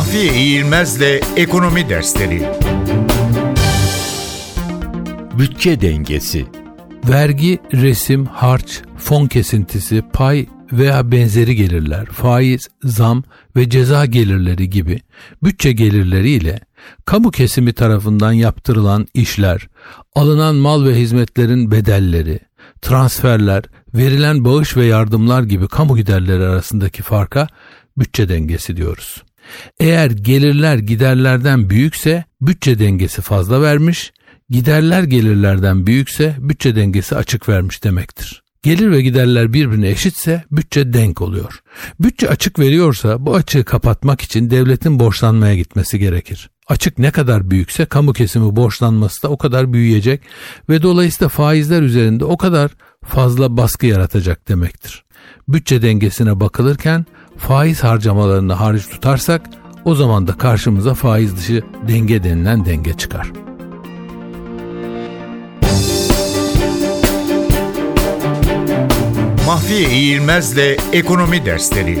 Mahfiye İğilmez'le Ekonomi Dersleri Bütçe dengesi Vergi, resim, harç, fon kesintisi, pay veya benzeri gelirler, faiz, zam ve ceza gelirleri gibi bütçe gelirleri ile kamu kesimi tarafından yaptırılan işler, alınan mal ve hizmetlerin bedelleri, transferler, verilen bağış ve yardımlar gibi kamu giderleri arasındaki farka bütçe dengesi diyoruz. Eğer gelirler giderlerden büyükse bütçe dengesi fazla vermiş, giderler gelirlerden büyükse bütçe dengesi açık vermiş demektir. Gelir ve giderler birbirine eşitse bütçe denk oluyor. Bütçe açık veriyorsa bu açığı kapatmak için devletin borçlanmaya gitmesi gerekir. Açık ne kadar büyükse kamu kesimi borçlanması da o kadar büyüyecek ve dolayısıyla faizler üzerinde o kadar fazla baskı yaratacak demektir. Bütçe dengesine bakılırken faiz harcamalarını hariç tutarsak o zaman da karşımıza faiz dışı denge denilen denge çıkar. Mahfiye İğilmez'le Ekonomi Dersleri